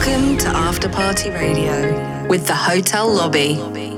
Welcome to After Party Radio with the Hotel Lobby.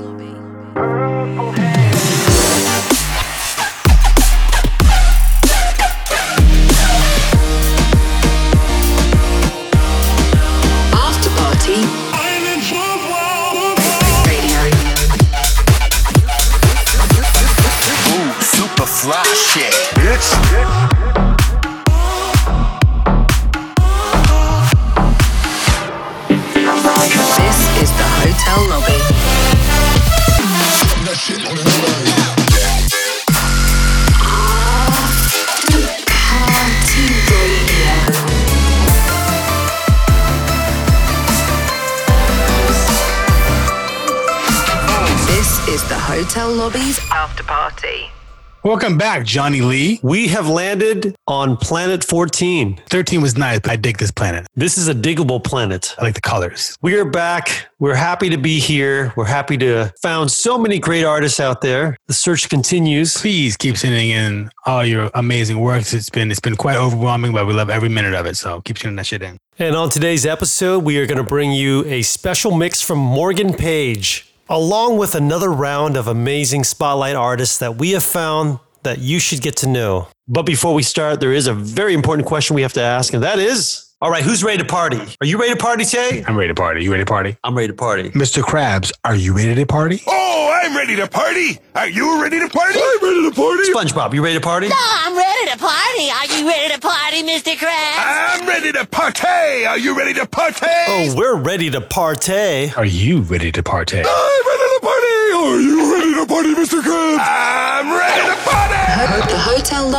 Welcome back, Johnny Lee. We have landed on planet 14. 13 was nice, but I dig this planet. This is a diggable planet. I like the colors. We are back. We're happy to be here. We're happy to found so many great artists out there. The search continues. Please keep sending in all your amazing works. It's been it's been quite overwhelming, but we love every minute of it. So keep sending that shit in. And on today's episode, we are going to bring you a special mix from Morgan Page, along with another round of amazing spotlight artists that we have found that you should get to know. But before we start, there is a very important question we have to ask, and that is all right, who's ready to party? Are you ready to party, Tay? I'm ready to party. You ready to party? I'm ready to party. Mr. Krabs, are you ready to party? Oh, I'm ready to party. Are you ready to party? I'm ready to party. SpongeBob, you ready to party? I'm ready to party. Are you ready to party, Mr. Krabs? I'm ready to party. Are you ready to party? Oh, we're ready to partay. Are you ready to partay? I'm ready to party.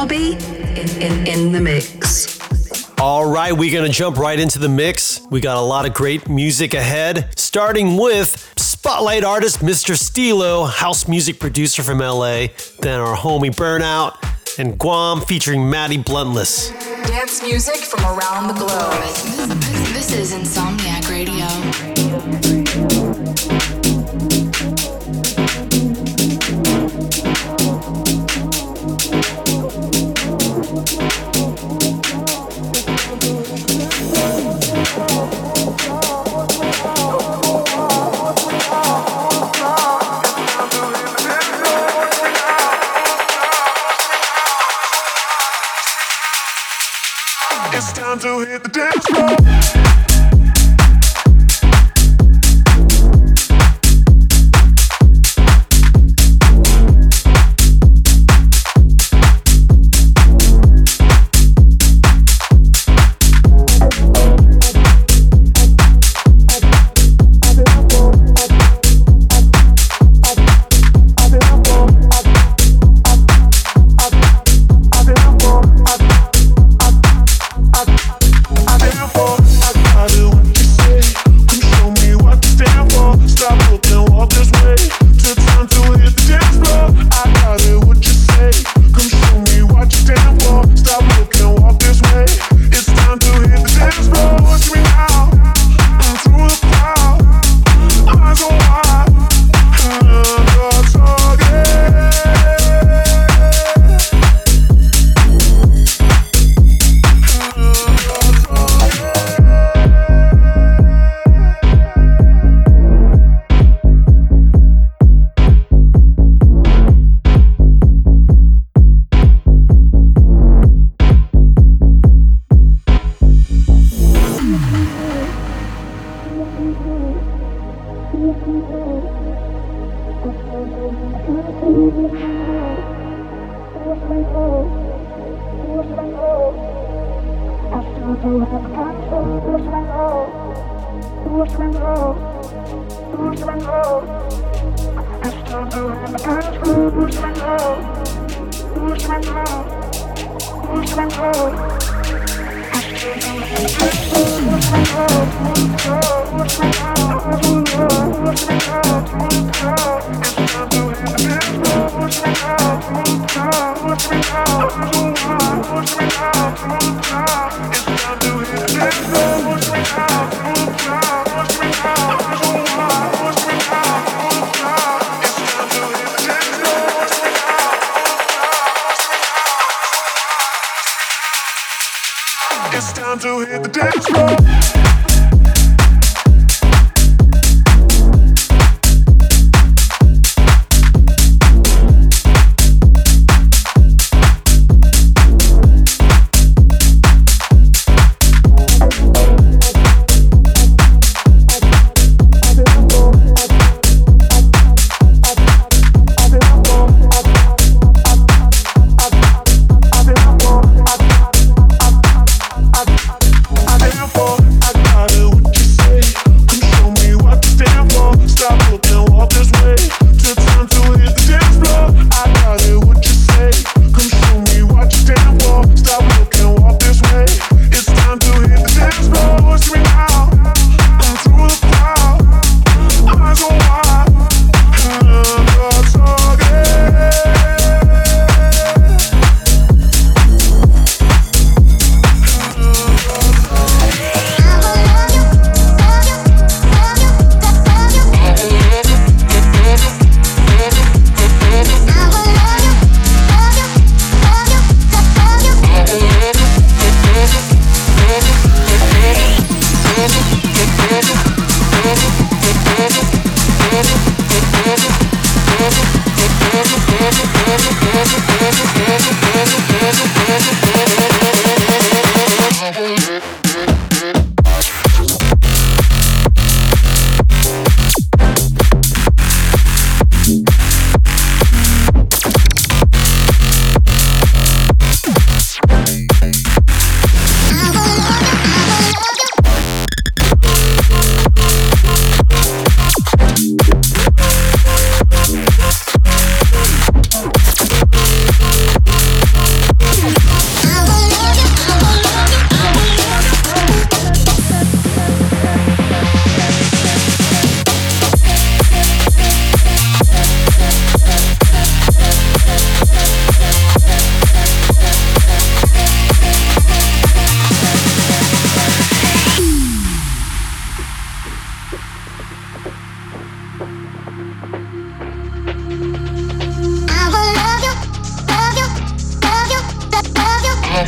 Hotel Lobby in, in, in the mix. All right, we're going to jump right into the mix. We got a lot of great music ahead, starting with spotlight artist Mr. Stilo, house music producer from LA, then our homie Burnout, and GAWM featuring Matti Bluntless. Dance music from around the globe. This is Insomniac Radio. Hit the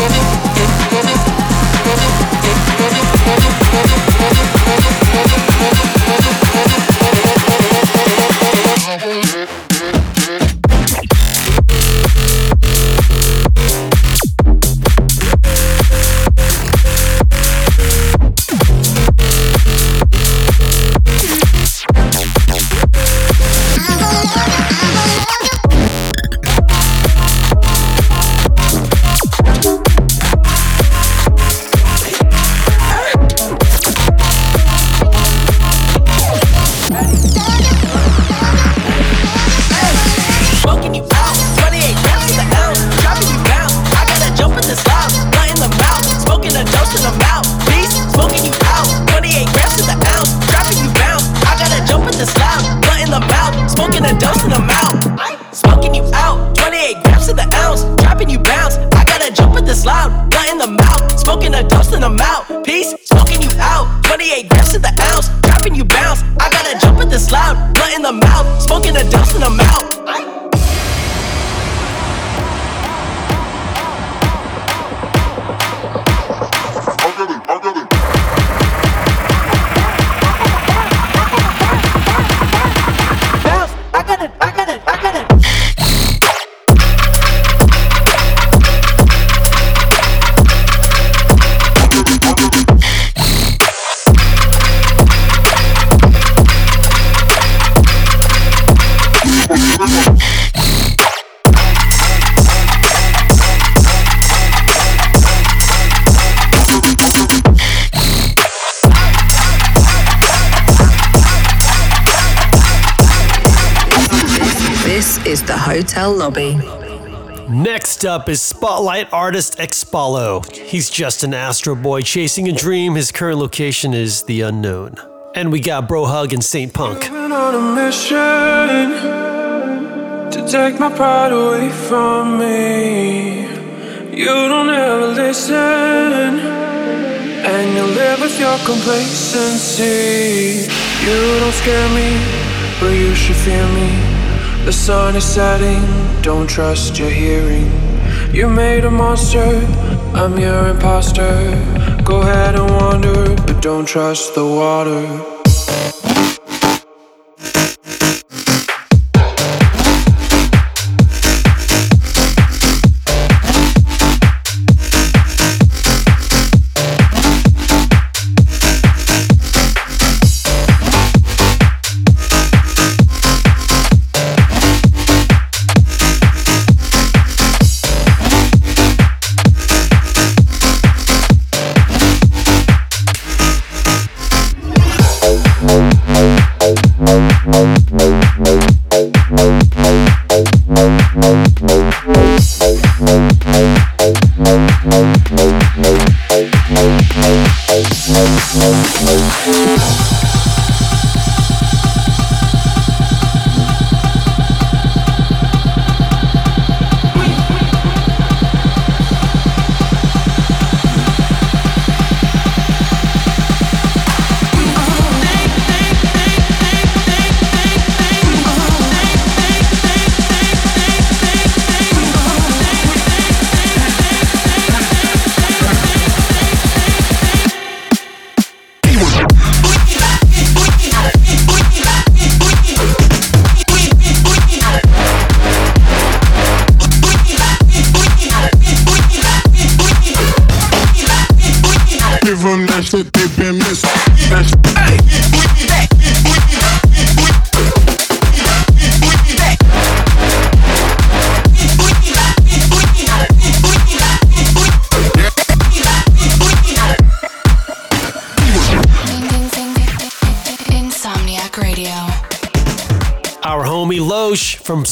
Smoking you hotel lobby. Next up is Spotlight artist Xpollo. He's just an Astro Boy chasing a dream. His current location is the unknown. And we got Bro Hug and Saint Punk. On a mission to take my pride away from me. You don't ever listen, and you live with your complacency. You don't scare me, but you should fear me. The sun is setting, don't trust your hearing. You made a monster, I'm your imposter. Go ahead and wander, but don't trust the water.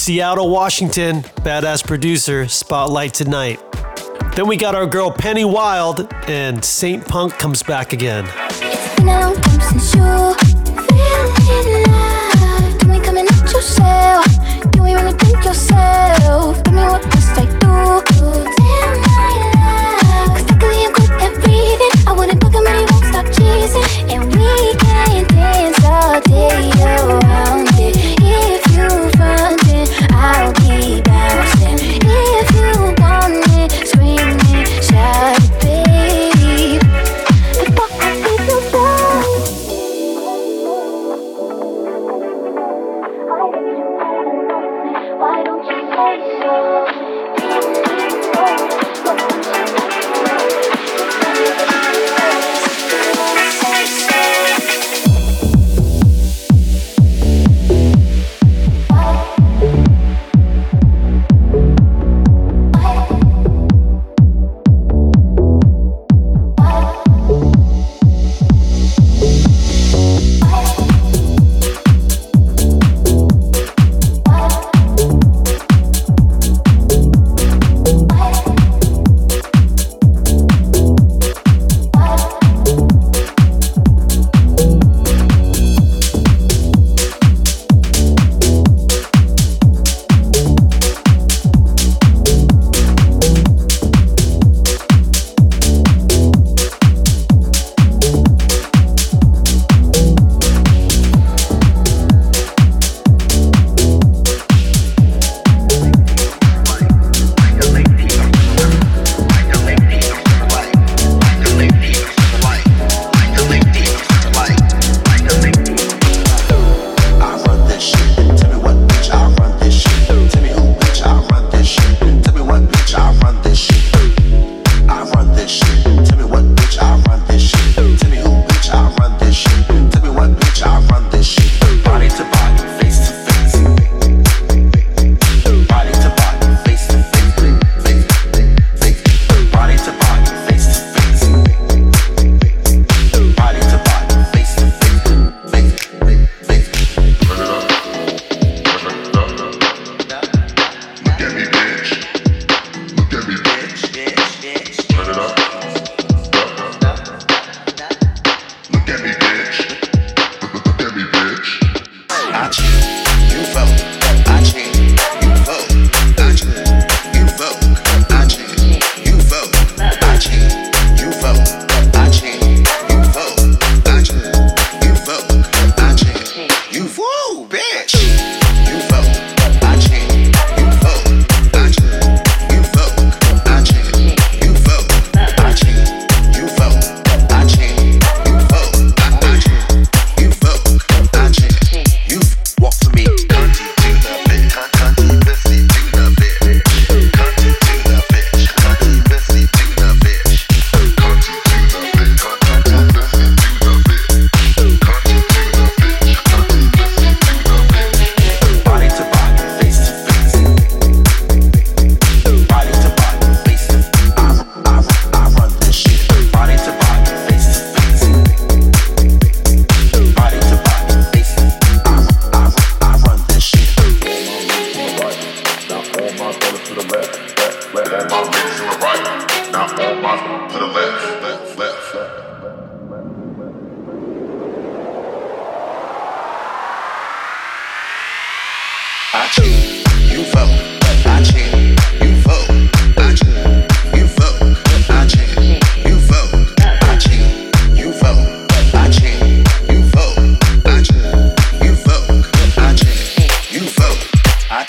Seattle, Washington, badass producer, spotlight tonight. Then we got our girl Penny Wild, and Saint Punk comes back again.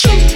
I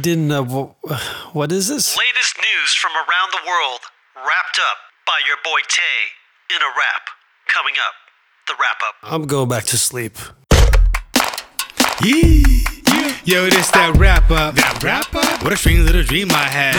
didn't. Uh, what is this? Latest news from around the world, wrapped up by your boy Tay in a wrap. Coming up, the wrap up. I'm going back to sleep. Yeah. Yo, this that up. That up? What a strange little dream I had.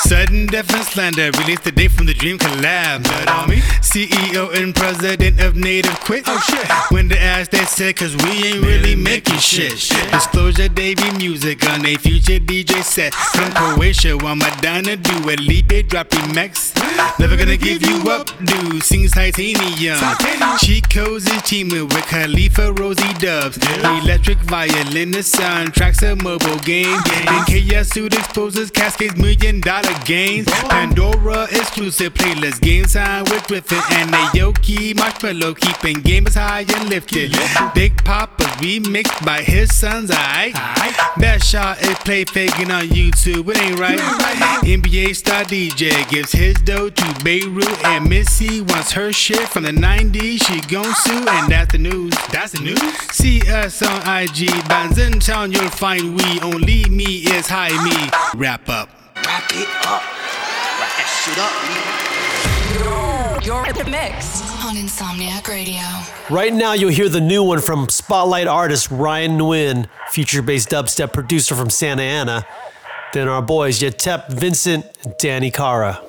Sudden death and slander. Released the date from the dream collab. Blood on me. CEO and president of Native quit. Oh shit. When the ass they said, cause we ain't really making shit. shit. Disclosure Davy music on a future DJ set. From Croatia, while Madonna do it. Leap drop remix. Never gonna give you up, dude. Sings titanium. Cheat codes is teaming with Khalifa Rosie Dubs. Electric violin, the sound tracks a mobile game. And KS suit exposes Kaskade's million dollar gains. Pandora exclusive playlist game time with Gryffin and Naoki Marshmello keeping gamers high and lifted. Big Papa's remixed by his sons, I. That shot is play faking on YouTube, it ain't right. NBA star DJ gives his dough to Beirut and Missy wants her shit from the 90s. She gon' sue and that's the news. That's the news. See us on IG, Bands in town, you'll find we only me is high me. Wrap up. Wrap it up. Wrap that shit up, You're in the mix on Insomniac Radio. Right now, you'll hear the new one from Spotlight artist Ryan Nguyen, future based dubstep producer from Santa Ana. Then our boys Yetep, Vincent, and Danni Carra.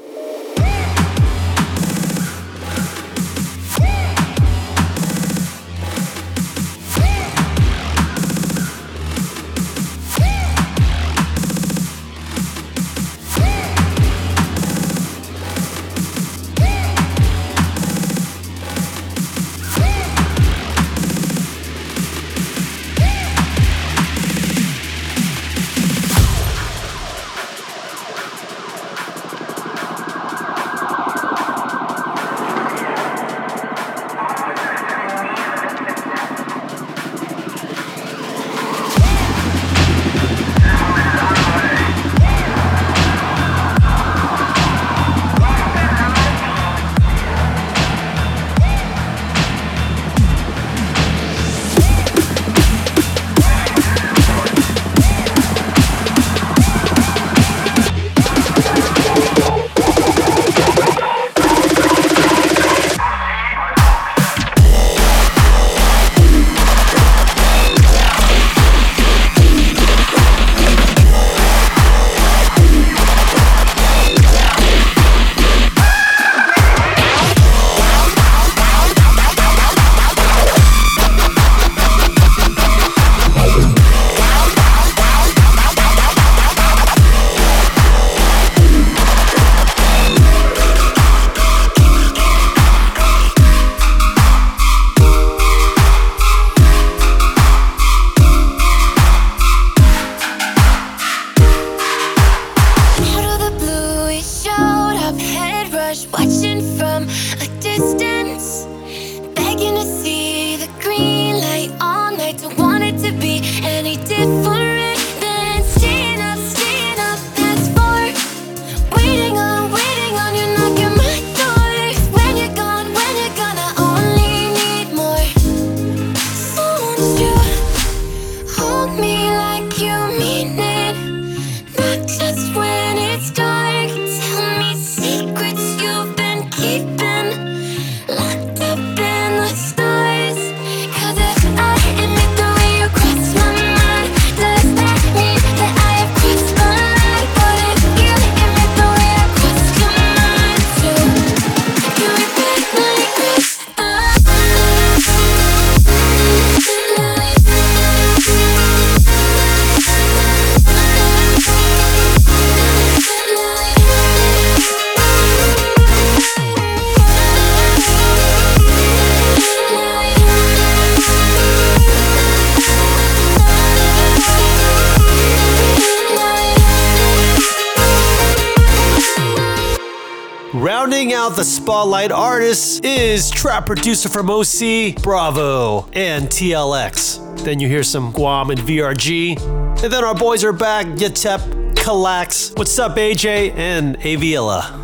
Rounding out the spotlight artists is trap producer from OC, BRAVEAUX, and TLX. Then you hear some GAWM and VRG. And then our boys are back, Yetep, KLAXX. What's up, AJ and Aviella?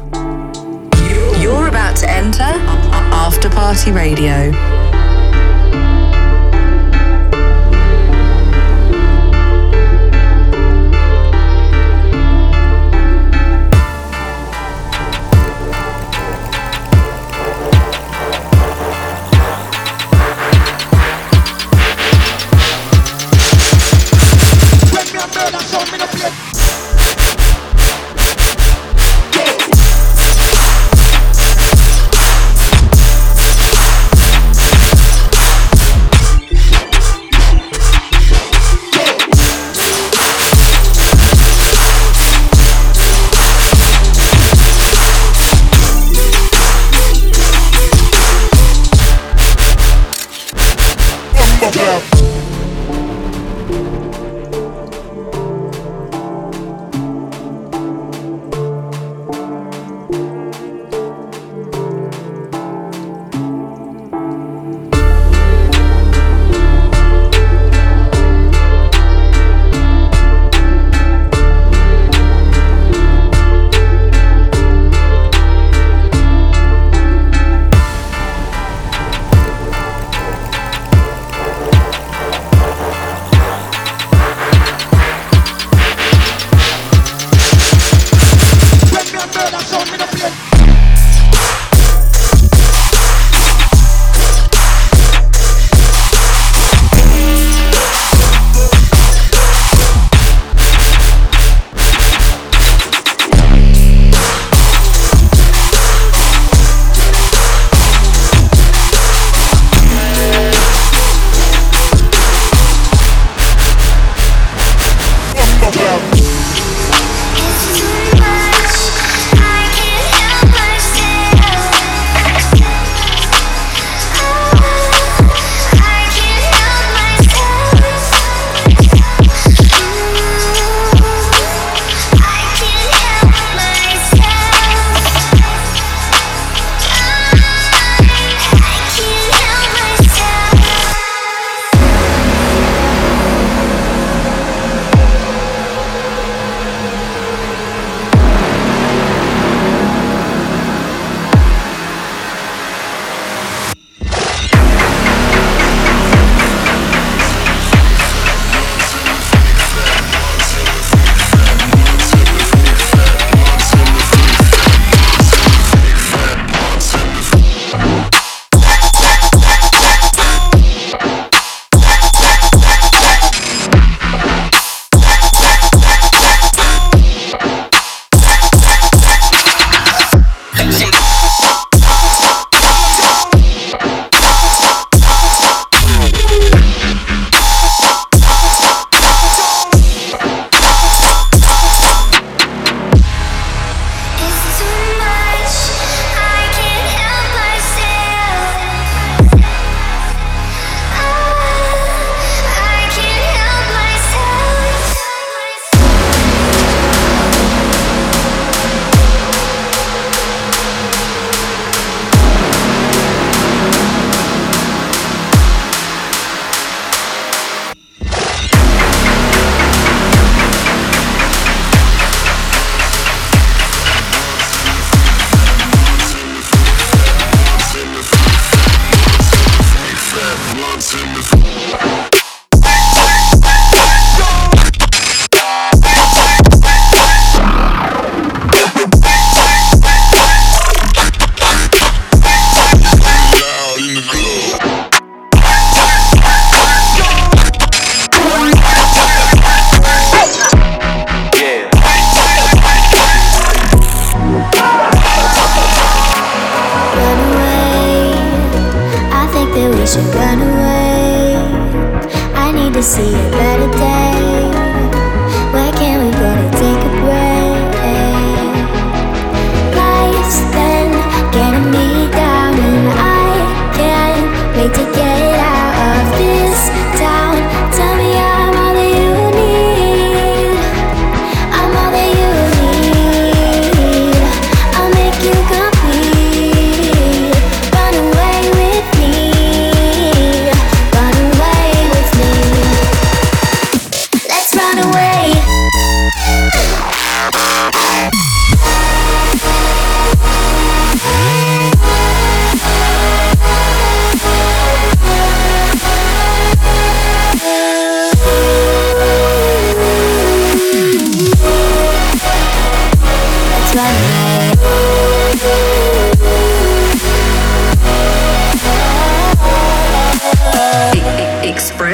You're about to enter After Party Radio.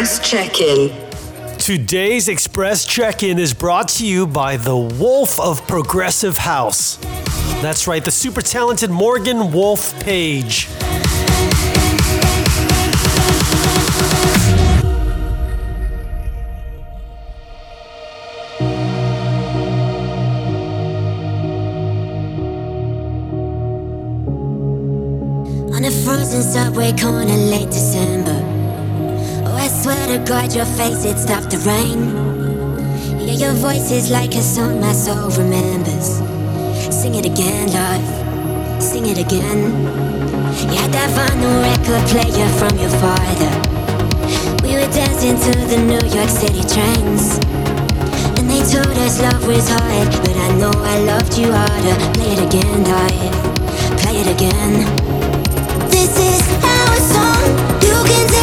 Express check-in. Today's Express check in is brought to you by the Wolf of Progressive House. That's right, the super talented Morgan Wolf Page. On a frozen subway corner late December. Swear to God, your face, it stopped the rain. Yeah, your voice is like a song my soul remembers. Sing it again, love. Sing it again. You had that vinyl record player from your father. We were dancing to the New York City trains. And they told us love was hard, but I know I loved you harder. Play it again, love. Play it again. This is our song. You can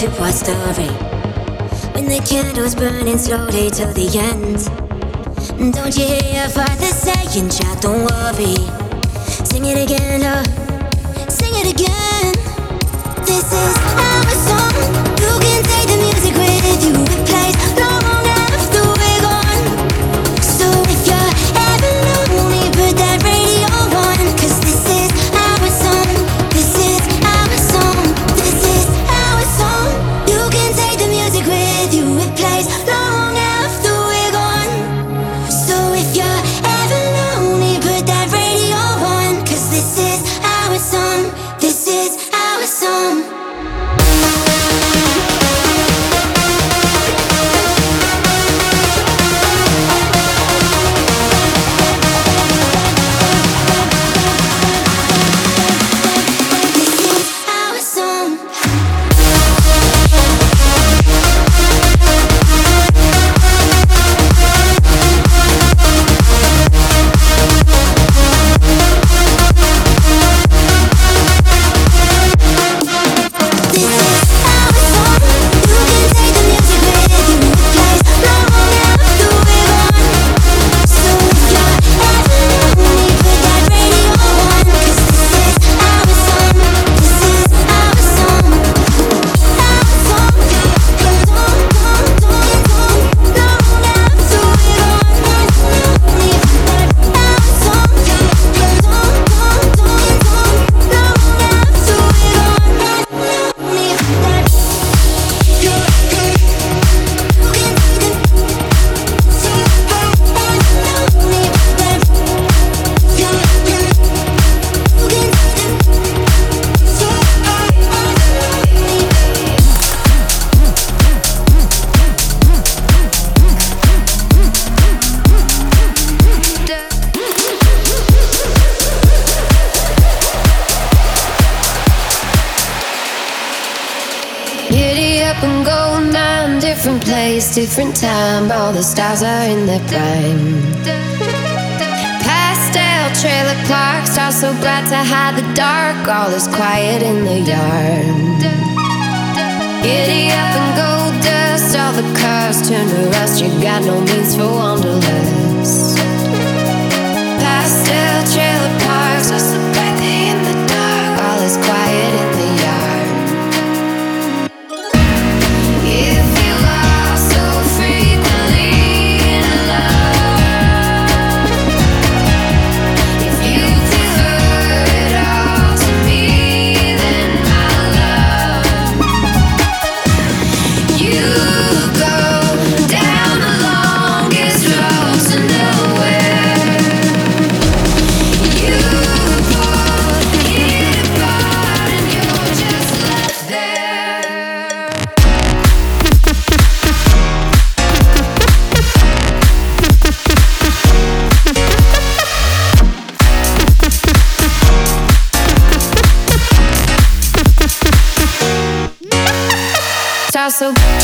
to our story? When the candle's burning slowly till the end. Don't you hear your father saying, child, don't worry. Sing it again, oh, sing it again. This is our song. the stars are in their prime. Pastel trailer park, stars so glad to hide the dark. All is quiet in the yard. Giddy up and gold dust, all the cars turn to rust. You got no means for wanderlust. so good.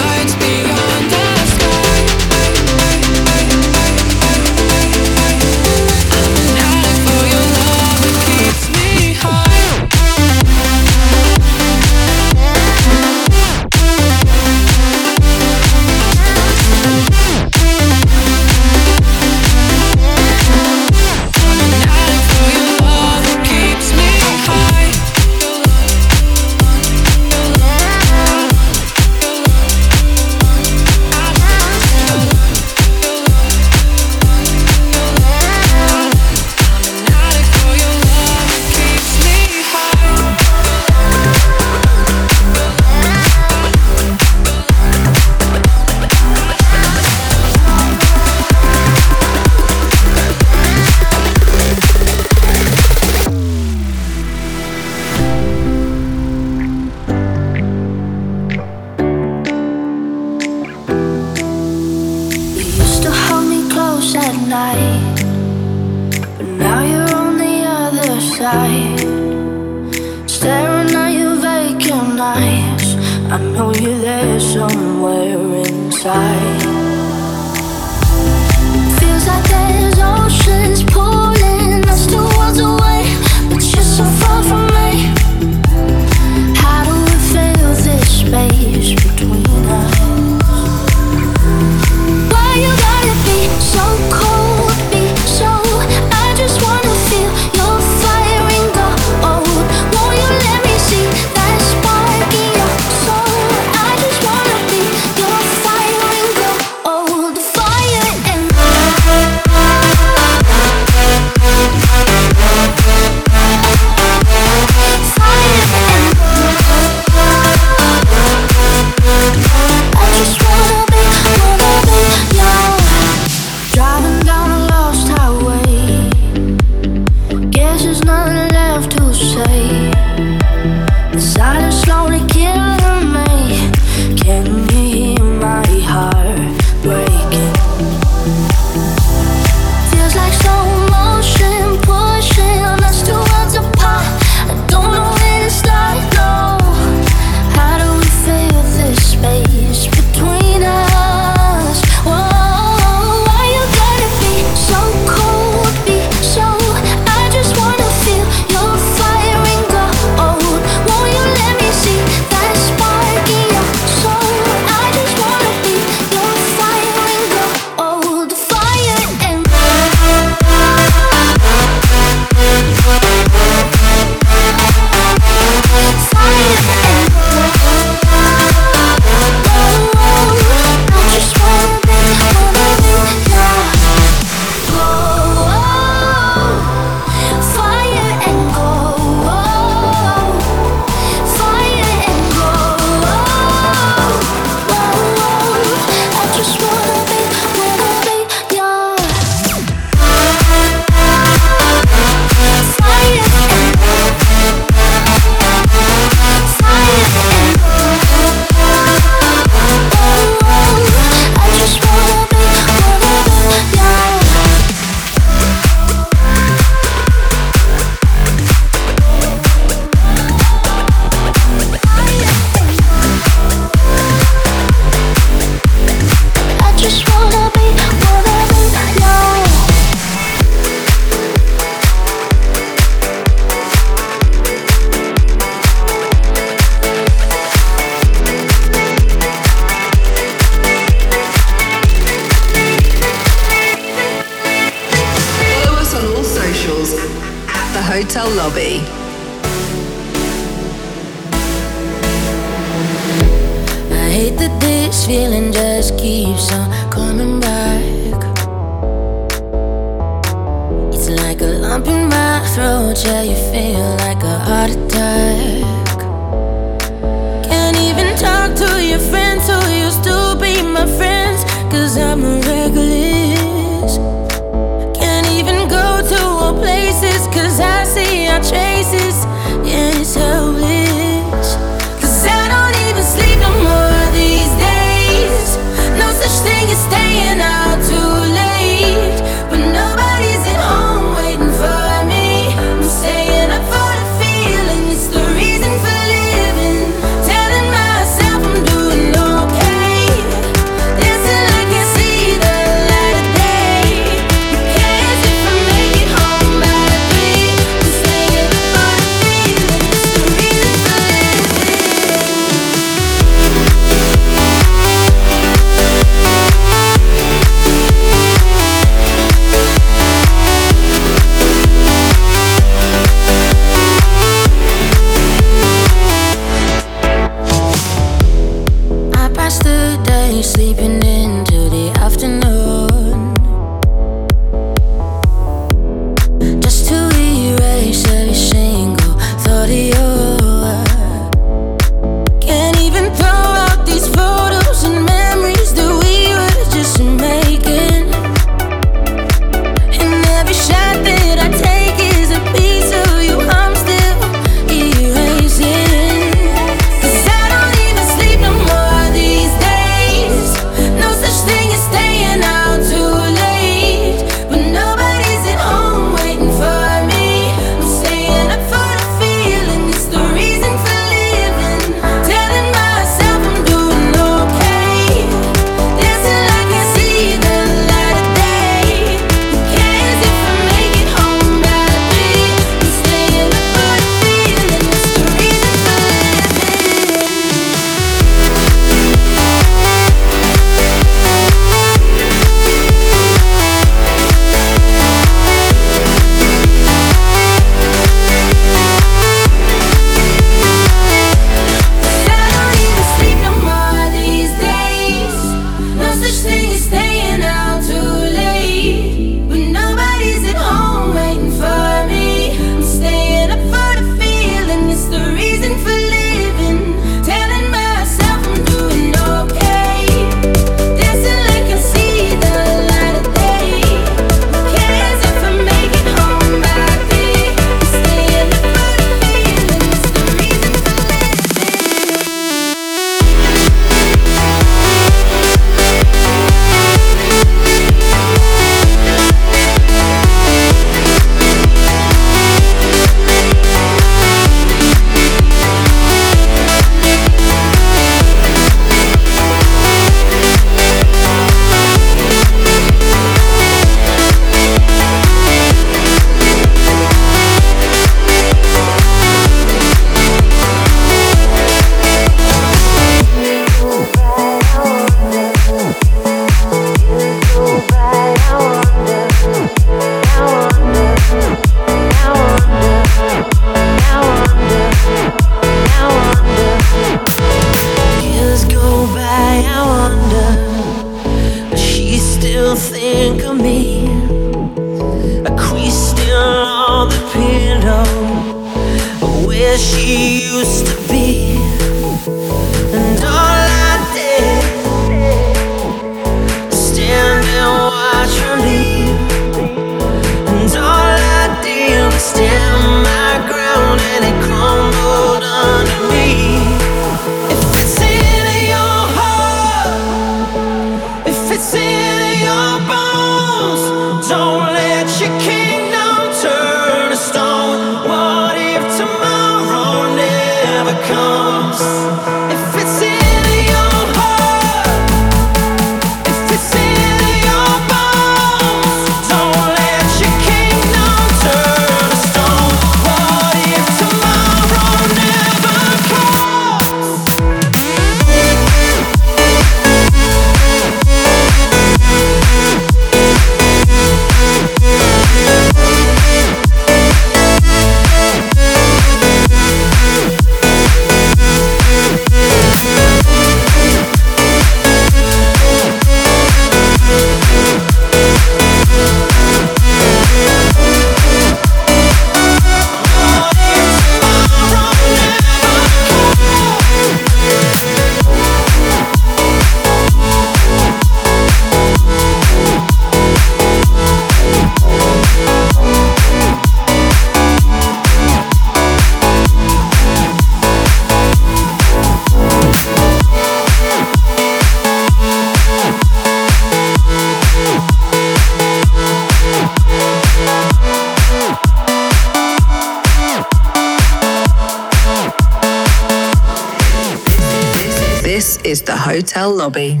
Hotel lobby.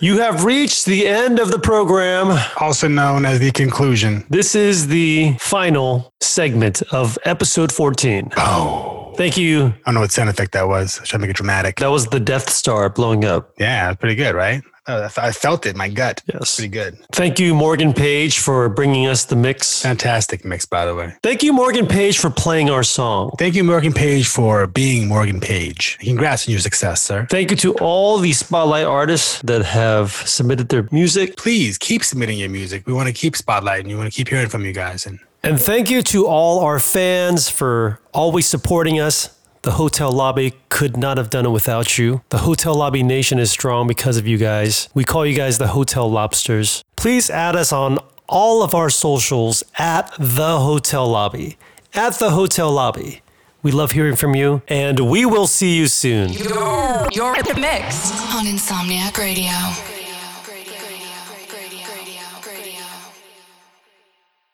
You have reached the end of the program. Also known as the conclusion. This is the final segment of episode 14. Oh. Thank you. I don't know what sound effect that was. I Should make it dramatic? That was the Death Star blowing up. Yeah, pretty good, right? Oh, I felt it in my gut. Yes. Pretty good. Thank you, Morgan Page, for bringing us the mix. Fantastic mix, by the way. Thank you, Morgan Page, for playing our song. Thank you, Morgan Page, for being Morgan Page. Congrats on your success, sir. Thank you to all the spotlight artists that have submitted their music. Please keep submitting your music. We want to keep spotlighting. We want to keep hearing from you guys. And And thank you to all our fans for always supporting us. The hotel lobby could not have done it without you. The hotel lobby nation is strong because of you guys. We call you guys the hotel lobsters. Please add us on all of our socials at the hotel lobby. At the hotel lobby. We love hearing from you, and we will see you soon. You're in the mix on Insomniac Radio.